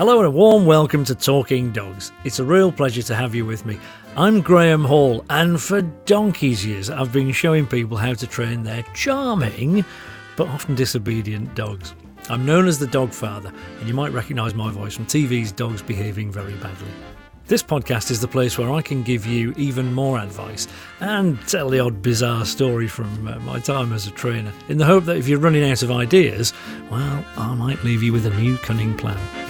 Hello and a warm welcome to Talking Dogs. It's a real pleasure to have you with me. I'm Graham Hall, and for donkey's years, I've been showing people how to train their charming but often disobedient dogs. I'm known as the Dog Father, and you might recognise my voice from TV's Dogs Behaving Very Badly. This podcast is the place where I can give you even more advice and tell the odd bizarre story from uh, my time as a trainer, in the hope that if you're running out of ideas, well, I might leave you with a new cunning plan.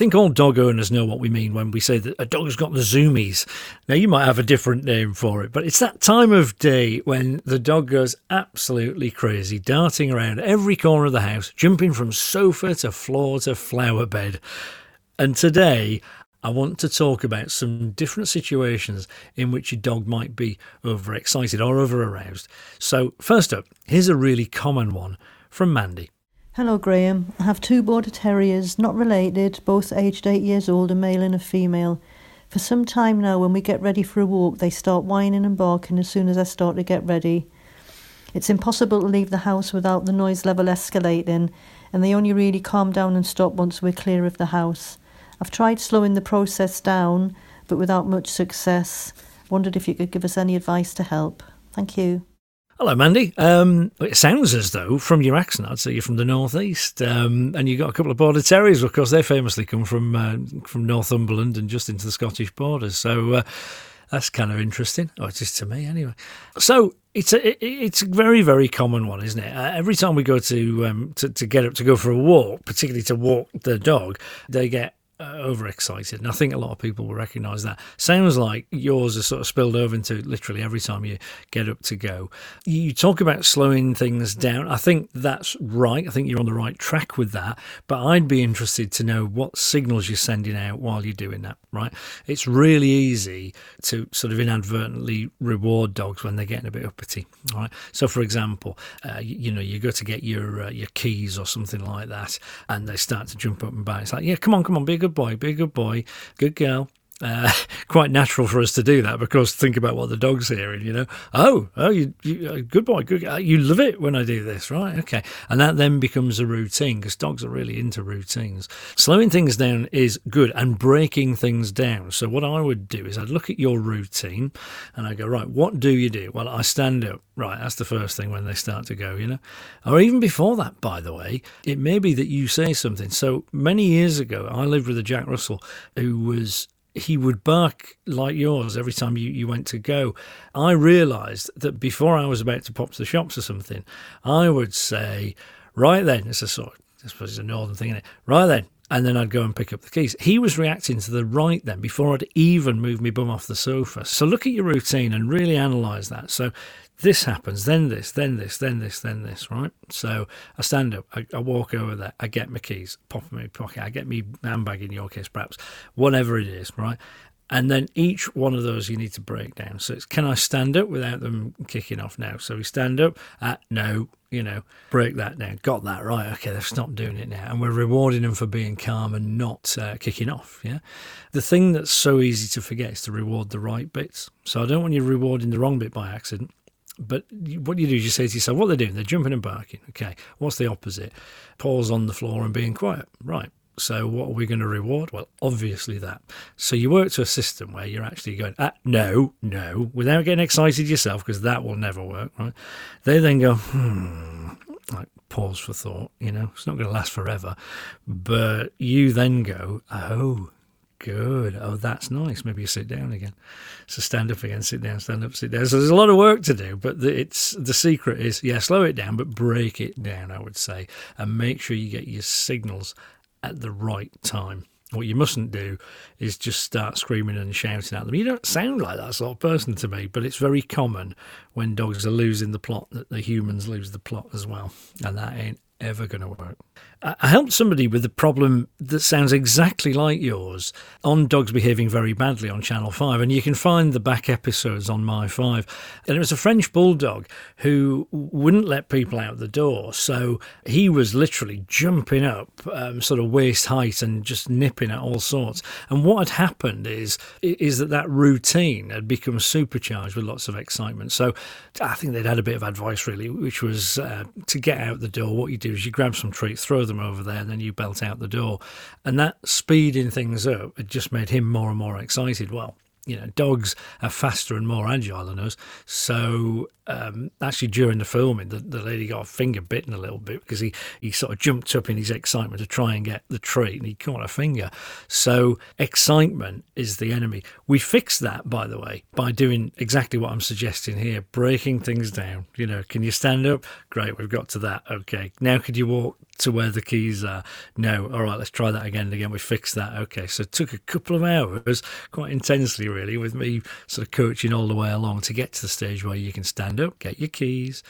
Think all dog owners know what we mean when we say that a dog's got the zoomies. Now, you might have a different name for it, but it's that time of day when the dog goes absolutely crazy, darting around every corner of the house, jumping from sofa to floor to flower bed. And today, I want to talk about some different situations in which your dog might be overexcited or over aroused. So, first up, here's a really common one from Mandy. Hello, Graham. I have two border terriers, not related, both aged eight years old, a male and a female. For some time now, when we get ready for a walk, they start whining and barking as soon as I start to get ready. It's impossible to leave the house without the noise level escalating, and they only really calm down and stop once we're clear of the house. I've tried slowing the process down, but without much success. Wondered if you could give us any advice to help. Thank you. Hello, Mandy. Um, it sounds as though, from your accent, I'd say you're from the northeast, um, and you've got a couple of border terriers. Of course, they famously come from uh, from Northumberland and just into the Scottish borders. So uh, that's kind of interesting. Oh, just to me, anyway. So it's a it's a very very common one, isn't it? Uh, every time we go to, um, to to get up to go for a walk, particularly to walk the dog, they get uh, overexcited. And I think a lot of people will recognise that. Sounds like yours is sort of spilled over into literally every time you get up to go. You talk about slowing things down. I think that's right. I think you're on the right track with that. But I'd be interested to know what signals you're sending out while you're doing that, right? It's really easy to sort of inadvertently reward dogs when they're getting a bit uppity, right? So, for example, uh, you, you, know, you go to get your uh, your keys or something like that, and they start to jump up and back. It's like, yeah, come on, come on, be a good boy, be a good boy, good girl. Uh, quite natural for us to do that because think about what the dog's hearing, you know. Oh, oh, you, you uh, good boy, good. Uh, you love it when I do this, right? Okay, and that then becomes a routine because dogs are really into routines. Slowing things down is good, and breaking things down. So what I would do is I'd look at your routine, and I go, right, what do you do? Well, I stand up. Right, that's the first thing when they start to go, you know, or even before that. By the way, it may be that you say something. So many years ago, I lived with a Jack Russell who was he would bark like yours every time you, you went to go. I realised that before I was about to pop to the shops or something, I would say, right then, it's a sort of, I suppose it's a northern thing, isn't it? Right then. And then I'd go and pick up the keys. He was reacting to the right then before I'd even moved my bum off the sofa. So look at your routine and really analyse that. So this happens, then this, then this, then this, then this, right? So I stand up, I, I, walk over there, I get my keys, pop them in my pocket, I get my handbag in your case, perhaps, whatever it is, right? And then each one of those you need to break down. So it's can I stand up without them kicking off now? So we stand up, uh, no, you know, break that down. Got that right. Okay, they've stopped doing it now. And we're rewarding them for being calm and not uh, kicking off. Yeah. The thing that's so easy to forget is to reward the right bits. So I don't want you rewarding the wrong bit by accident. But what you do is you say to yourself, what they're doing, they're jumping and barking. Okay, what's the opposite? Paws on the floor and being quiet. Right. So what are we going to reward? Well, obviously that. So you work to a system where you're actually going, ah, no, no, without getting excited yourself, because that will never work, right? They then go, hmm, like pause for thought, you know, it's not going to last forever. But you then go, oh, Good. Oh, that's nice. Maybe you sit down again. So stand up again, sit down, stand up, sit down. So there's a lot of work to do, but the, it's the secret is yeah, slow it down, but break it down. I would say, and make sure you get your signals at the right time. What you mustn't do is just start screaming and shouting at them. You don't sound like that sort of person to me, but it's very common when dogs are losing the plot that the humans lose the plot as well, and that ain't ever going to work. I helped somebody with a problem that sounds exactly like yours on dogs behaving very badly on Channel 5. And you can find the back episodes on My 5. And it was a French bulldog who wouldn't let people out the door. So he was literally jumping up, um, sort of waist height, and just nipping at all sorts. And what had happened is, is that that routine had become supercharged with lots of excitement. So I think they'd had a bit of advice, really, which was uh, to get out the door, what you do is you grab some treats, throw them over there, and then you belt out the door. And that speeding things up, it just made him more and more excited. Well, you know, dogs are faster and more agile than us. So um, actually, during the filming, the, the lady got a finger bitten a little bit because he, he sort of jumped up in his excitement to try and get the treat and he caught a finger. So excitement is the enemy. We fixed that, by the way, by doing exactly what I'm suggesting here, breaking things down. You know, can you stand up? Great, we've got to that. Okay, now could you walk to where the keys are. No, all right, let's try that again and again. We fixed that. Okay, so it took a couple of hours, quite intensely, really, with me sort of coaching all the way along to get to the stage where you can stand up, get your keys,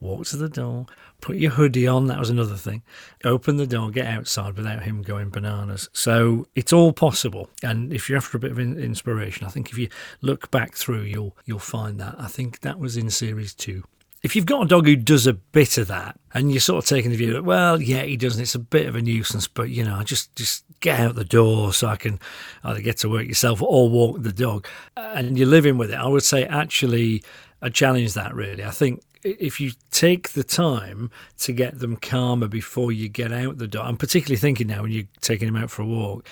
walk to the door, put your hoodie on. That was another thing. Open the door, get outside without him going bananas. So it's all possible. And if you're after a bit of inspiration, I think if you look back through, you'll you'll find that. I think that was in series two if you've got a dog who does a bit of that and you're sort of taking the view that well yeah he doesn't it's a bit of a nuisance but you know just just get out the door so i can either get to work yourself or walk the dog. And you're living with it. I would say actually i challenge that really. I think if you take the time to get them calmer before you get out the door i'm particularly thinking now when you're taking them out for a walk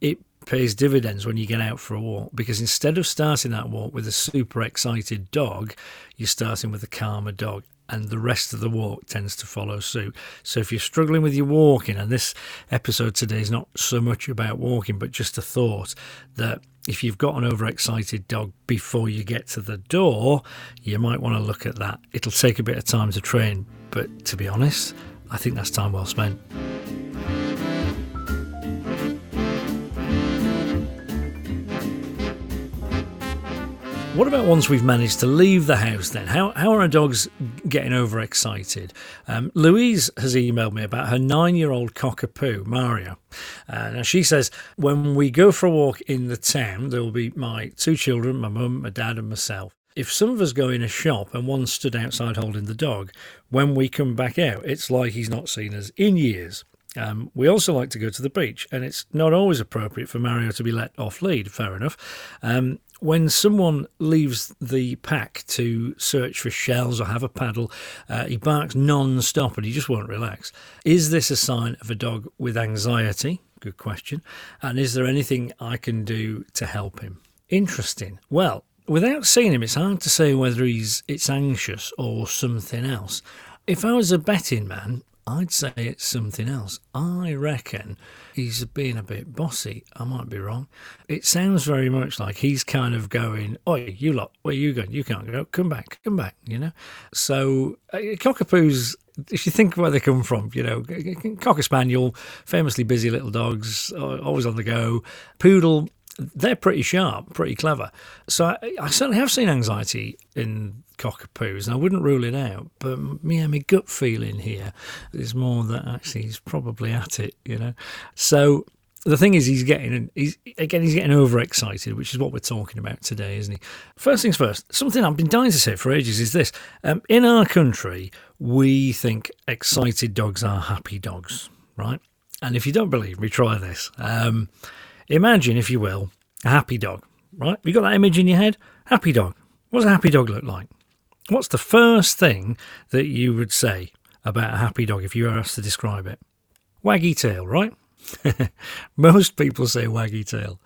it pays dividends when you get out for a walk because instead of starting that walk with a super excited dog, you're starting with a calmer dog and the rest of the walk tends to follow suit. So if you're struggling with your walking, and this episode today is not so much about walking, but just a thought that if you've got an overexcited dog before you get to the door, you might want to look at that. It'll take a bit of time to train, but to be honest, I think that's time well spent. What about once we've managed to leave the house then? How, how are our dogs getting overexcited? Um, Louise has emailed me about her nine year old cockapoo, Mario. Uh, now she says, when we go for a walk in the town, there will be my two children, my mum, my dad, and myself. If some of us go in a shop and one stood outside holding the dog, when we come back out, it's like he's not seen us in years. Um, we also like to go to the beach, and it's not always appropriate for Mario to be let off lead, fair enough. Um, when someone leaves the pack to search for shells or have a paddle, uh, he barks non stop and he just won't relax. Is this a sign of a dog with anxiety? Good question. And is there anything I can do to help him? Interesting. Well, without seeing him, it's hard to say whether he's it's anxious or something else. If I was a betting man, I'd say it's something else. I reckon he's being a bit bossy. I might be wrong. It sounds very much like he's kind of going, Oi, you lot, where you going? You can't go. Come back, come back, you know? So, uh, cockapoos, if you think where they come from, you know, Cocker Spaniel, famously busy little dogs, always on the go. Poodle, they're pretty sharp, pretty clever. So I, I, certainly have seen anxiety in cockapoos, and I wouldn't rule it out. But yeah, my gut feeling here is more that actually he's probably at it, you know. So the thing is, he's getting he's again he's getting overexcited, which is what we're talking about today, isn't he? First things first, something I've been dying to say for ages is this: um, in our country, we think excited dogs are happy dogs, right? And if you don't believe me, try this. Um, Imagine, if you will, a happy dog, right? You got that image in your head? Happy dog. What does a happy dog look like? What's the first thing that you would say about a happy dog if you were asked to describe it? Waggy tail, right? Most people say waggy tail.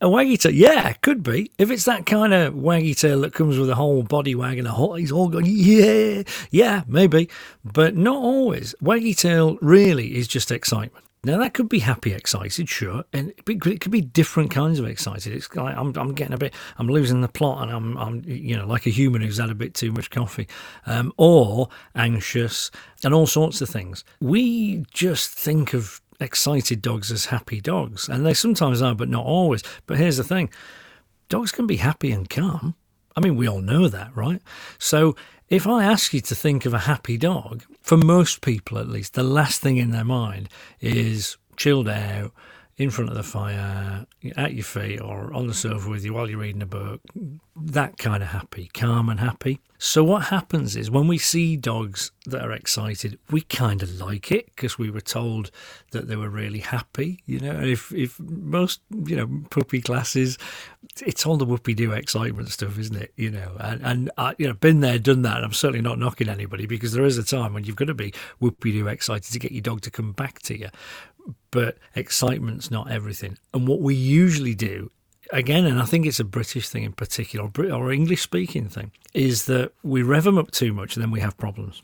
A waggy tail, yeah, could be. If it's that kind of waggy tail that comes with a whole body wag and a whole, he's all going, yeah, yeah, maybe. But not always. Waggy tail really is just excitement. Now that could be happy, excited, sure, and it could be different kinds of excited. It's like I'm, I'm getting a bit, I'm losing the plot, and I'm, I'm, you know, like a human who's had a bit too much coffee, um, or anxious, and all sorts of things. We just think of excited dogs as happy dogs, and they sometimes are, but not always. But here's the thing: dogs can be happy and calm. I mean, we all know that, right? So if I ask you to think of a happy dog, for most people at least, the last thing in their mind is chilled out, in front of the fire, at your feet, or on the sofa with you while you're reading a book. That kind of happy, calm and happy. So, what happens is when we see dogs that are excited, we kind of like it because we were told that they were really happy. You know, and if, if most, you know, puppy classes, it's all the whoopee do excitement stuff, isn't it? You know, and, and I, you know, been there, done that. And I'm certainly not knocking anybody because there is a time when you've got to be whoopee do excited to get your dog to come back to you but excitement's not everything. And what we usually do, again, and I think it's a British thing in particular, or English speaking thing, is that we rev them up too much and then we have problems.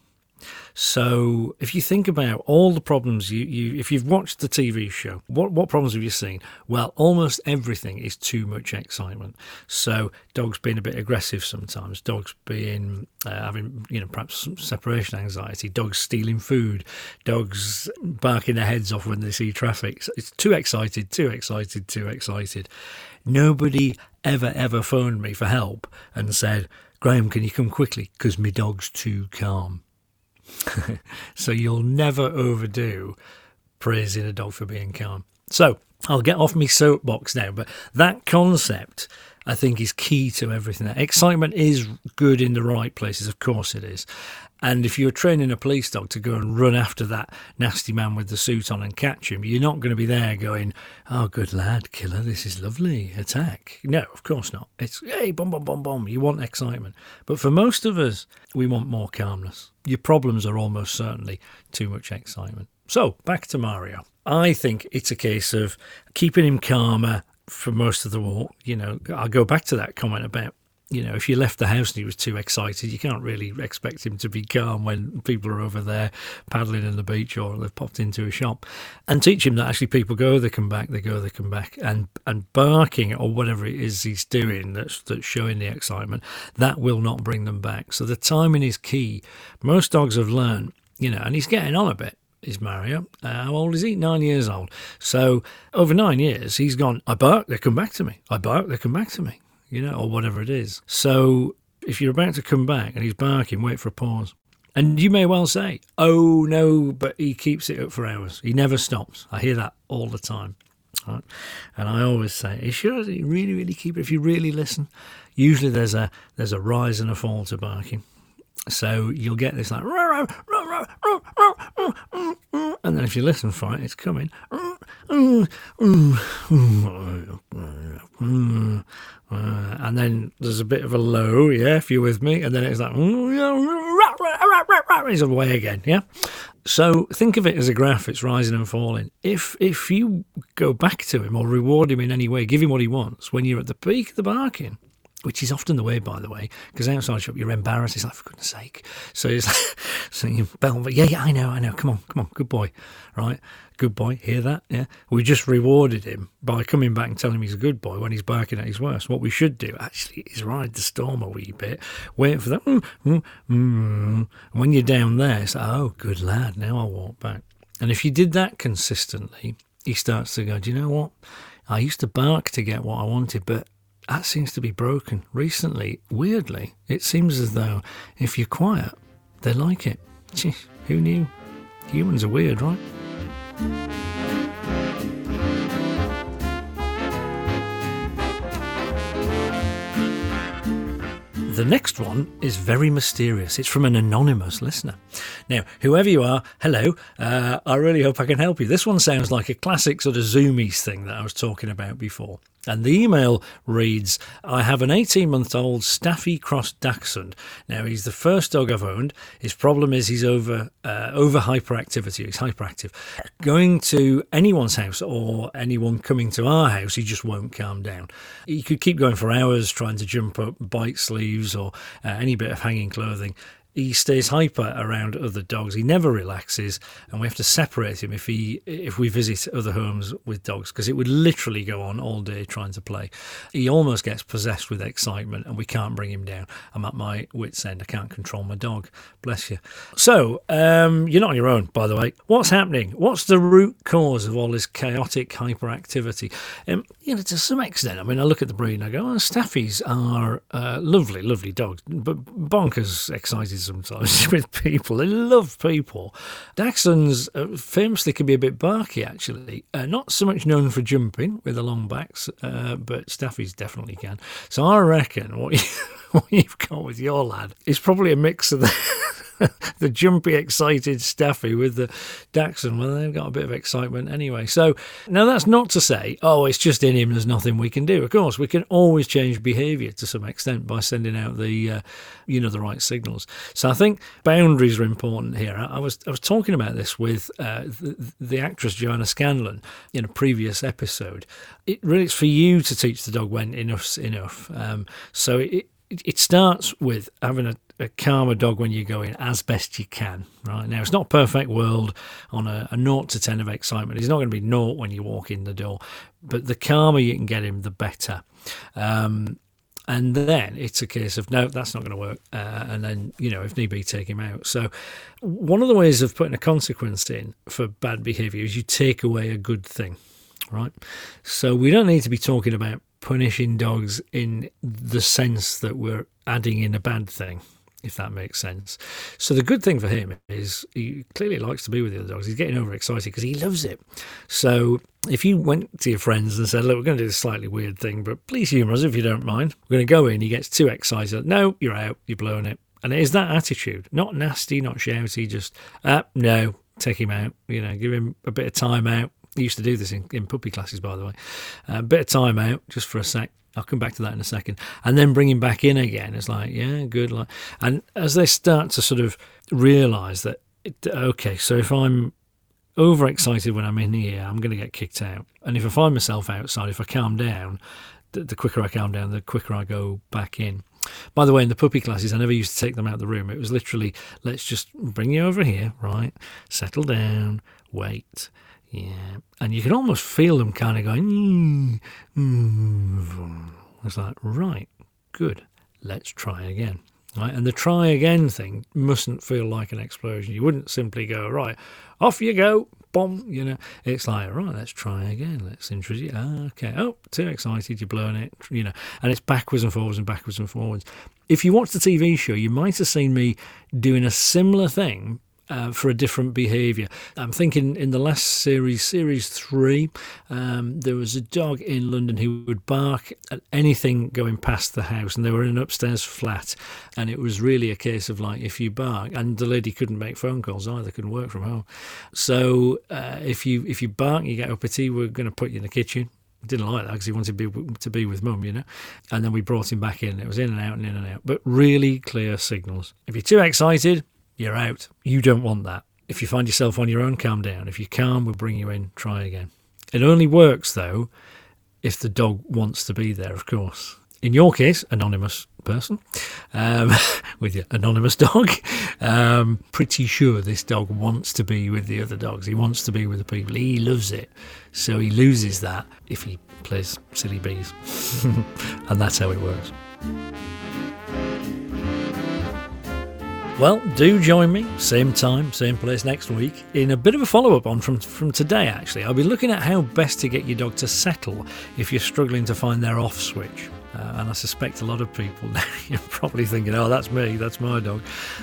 So if you think about all the problems you, you if you've watched the TV show, what what problems have you seen? Well, almost everything is too much excitement. So dogs being a bit aggressive sometimes, dogs being uh, having you know perhaps separation anxiety, dogs stealing food, dogs barking their heads off when they see traffic. It's too excited, too excited, too excited. Nobody ever ever phoned me for help and said, Graham, can you come quickly? Because my dog's too calm. so you'll never overdo praising a dog for being calm. So I'll get off my soapbox now, but that concept I think is key to everything. Excitement is good in the right places, of course it is. And if you're training a police dog to go and run after that nasty man with the suit on and catch him, you're not going to be there going, "Oh, good lad, killer, this is lovely, attack." No, of course not. It's hey, bomb, bomb, bomb, bomb. You want excitement, but for most of us, we want more calmness. Your problems are almost certainly too much excitement. So back to Mario. I think it's a case of keeping him calmer for most of the walk. You know, I'll go back to that comment about you know, if you left the house and he was too excited, you can't really expect him to be calm when people are over there paddling in the beach or they've popped into a shop. And teach him that actually people go, they come back, they go, they come back, and and barking or whatever it is he's doing that's that's showing the excitement that will not bring them back. So the timing is key. Most dogs have learned, you know, and he's getting on a bit is Mario. Uh, how old is he? Nine years old. So over nine years, he's gone, I bark, they come back to me. I bark, they come back to me you know, or whatever it is. So if you're about to come back and he's barking, wait for a pause. And you may well say, oh no, but he keeps it up for hours. He never stops. I hear that all the time. Right? And I always say, you sure you really, really keep it? If you really listen, usually there's a there's a rise and a fall to barking. So you'll get this like, and then if you listen for it, it's coming. And then there's a bit of a low, yeah, if you're with me, and then it's like, he's away again, yeah. So think of it as a graph; it's rising and falling. If if you go back to him or reward him in any way, give him what he wants when you're at the peak of the barking, which is often the way, by the way, because outside shop you're embarrassed. It's like, for goodness sake. So it's like, so you bell, yeah, yeah, I know, I know. Come on, come on, good boy, right? Good boy. Hear that? Yeah. We just rewarded him by coming back and telling him he's a good boy when he's barking at his worst. What we should do actually is ride the storm a wee bit, wait for that. Mm, mm, mm. When you're down there, it's like, oh, good lad. Now I'll walk back. And if you did that consistently, he starts to go, do you know what? I used to bark to get what I wanted, but that seems to be broken. Recently, weirdly, it seems as though if you're quiet, they like it. Who knew? Humans are weird, right? The next one is very mysterious. It's from an anonymous listener. Now, whoever you are, hello. Uh, I really hope I can help you. This one sounds like a classic sort of zoomies thing that I was talking about before. And the email reads I have an 18 month old Staffy Cross Dachshund. Now, he's the first dog I've owned. His problem is he's over, uh, over hyperactivity. He's hyperactive. Going to anyone's house or anyone coming to our house, he just won't calm down. He could keep going for hours trying to jump up, bite sleeves, or uh, any bit of hanging clothing he stays hyper around other dogs. He never relaxes, and we have to separate him if he if we visit other homes with dogs because it would literally go on all day trying to play. He almost gets possessed with excitement, and we can't bring him down. I'm at my wits' end. I can't control my dog. Bless you. So um, you're not on your own, by the way. What's happening? What's the root cause of all this chaotic hyperactivity? Um, you know, to some extent. I mean, I look at the breed and I go, "Oh, Staffies are uh, lovely, lovely dogs, but bonkers excited sometimes with people. They love people. Dachshunds uh, famously can be a bit barky, actually. Uh, not so much known for jumping with the long backs, uh, but Staffies definitely can. So I reckon what, you, what you've got with your lad is probably a mix of the. the jumpy, excited Staffy with the Dachshund. Well, they've got a bit of excitement anyway. So now that's not to say, oh, it's just in him. There's nothing we can do. Of course, we can always change behaviour to some extent by sending out the, uh, you know, the right signals. So I think boundaries are important here. I, was I was talking about this with uh, the, the actress Joanna Scanlon in a previous episode. It really is for you to teach the dog when enough's enough. Um, so it, it starts with having a a calmer dog when you go in as best you can. Right now, it's not a perfect world on a, a naught to ten of excitement. He's not going to be naught when you walk in the door, but the calmer you can get him, the better. Um, and then it's a case of no, that's not going to work. Uh, and then you know, if need be, take him out. So one of the ways of putting a consequence in for bad behaviour is you take away a good thing, right? So we don't need to be talking about punishing dogs in the sense that we're adding in a bad thing if that makes sense. So the good thing for him is he clearly likes to be with the other dogs. He's getting overexcited because he loves it. So if you went to your friends and said, "Look, we're going to do this slightly weird thing, but please humour us if you don't mind," we're going to go in. He gets too excited. No, you're out. You're blowing it. And it is that attitude, not nasty, not shouty, just uh, no, take him out. You know, give him a bit of time out. Used to do this in, in puppy classes, by the way. A uh, bit of time out just for a sec I'll come back to that in a second. And then bring him back in again. It's like, yeah, good. Like, And as they start to sort of realize that, okay, so if I'm overexcited when I'm in here, I'm going to get kicked out. And if I find myself outside, if I calm down, the, the quicker I calm down, the quicker I go back in. By the way, in the puppy classes, I never used to take them out of the room. It was literally, let's just bring you over here, right? Settle down, wait yeah, and you can almost feel them kind of going. Mm, mm. It's like right, good. Let's try again. Right, and the try again thing mustn't feel like an explosion. You wouldn't simply go right, off you go, bomb. You know, it's like right, let's try again. Let's introduce. Okay, oh, too excited, you're blowing it. You know, and it's backwards and forwards and backwards and forwards. If you watch the TV show, you might have seen me doing a similar thing uh, for a different behaviour. I'm thinking in the last series, series three, um, there was a dog in London who would bark at anything going past the house, and they were in an upstairs flat, and it was really a case of like if you bark, and the lady couldn't make phone calls either, couldn't work from home. So uh, if you if you bark, you get up a tea. We're going to put you in the kitchen didn't like that because he wanted to be to be with mum, you know. And then we brought him back in. It was in and out and in and out, but really clear signals. If you're too excited, you're out. You don't want that. If you find yourself on your own, calm down. If you calm, we'll bring you in, try again. It only works, though, if the dog wants to be there, of course. In your case, anonymous person um, with your anonymous dog. Um, pretty sure this dog wants to be with the other dogs. He wants to be with the people. He loves it. So he loses that if he plays silly bees. and that's how it works. Well, do join me, same time, same place next week, in a bit of a follow up on from, from today, actually. I'll be looking at how best to get your dog to settle if you're struggling to find their off switch. Uh, and I suspect a lot of people you're probably thinking, oh, that's me, that's my dog.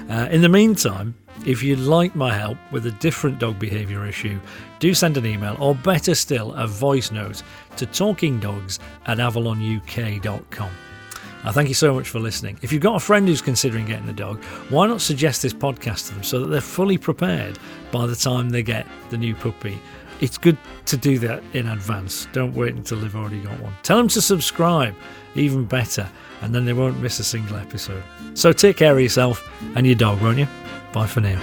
Uh, in the meantime, if you'd like my help with a different dog behaviour issue, do send an email or better still, a voice note to talkingdogs at avalonuk.com. I thank you so much for listening. If you've got a friend who's considering getting a dog, why not suggest this podcast to them so that they're fully prepared by the time they get the new puppy? It's good to do that in advance. Don't wait until they've already got one. Tell them to subscribe, even better, and then they won't miss a single episode. So take care of yourself and your dog, won't you? Bye for now.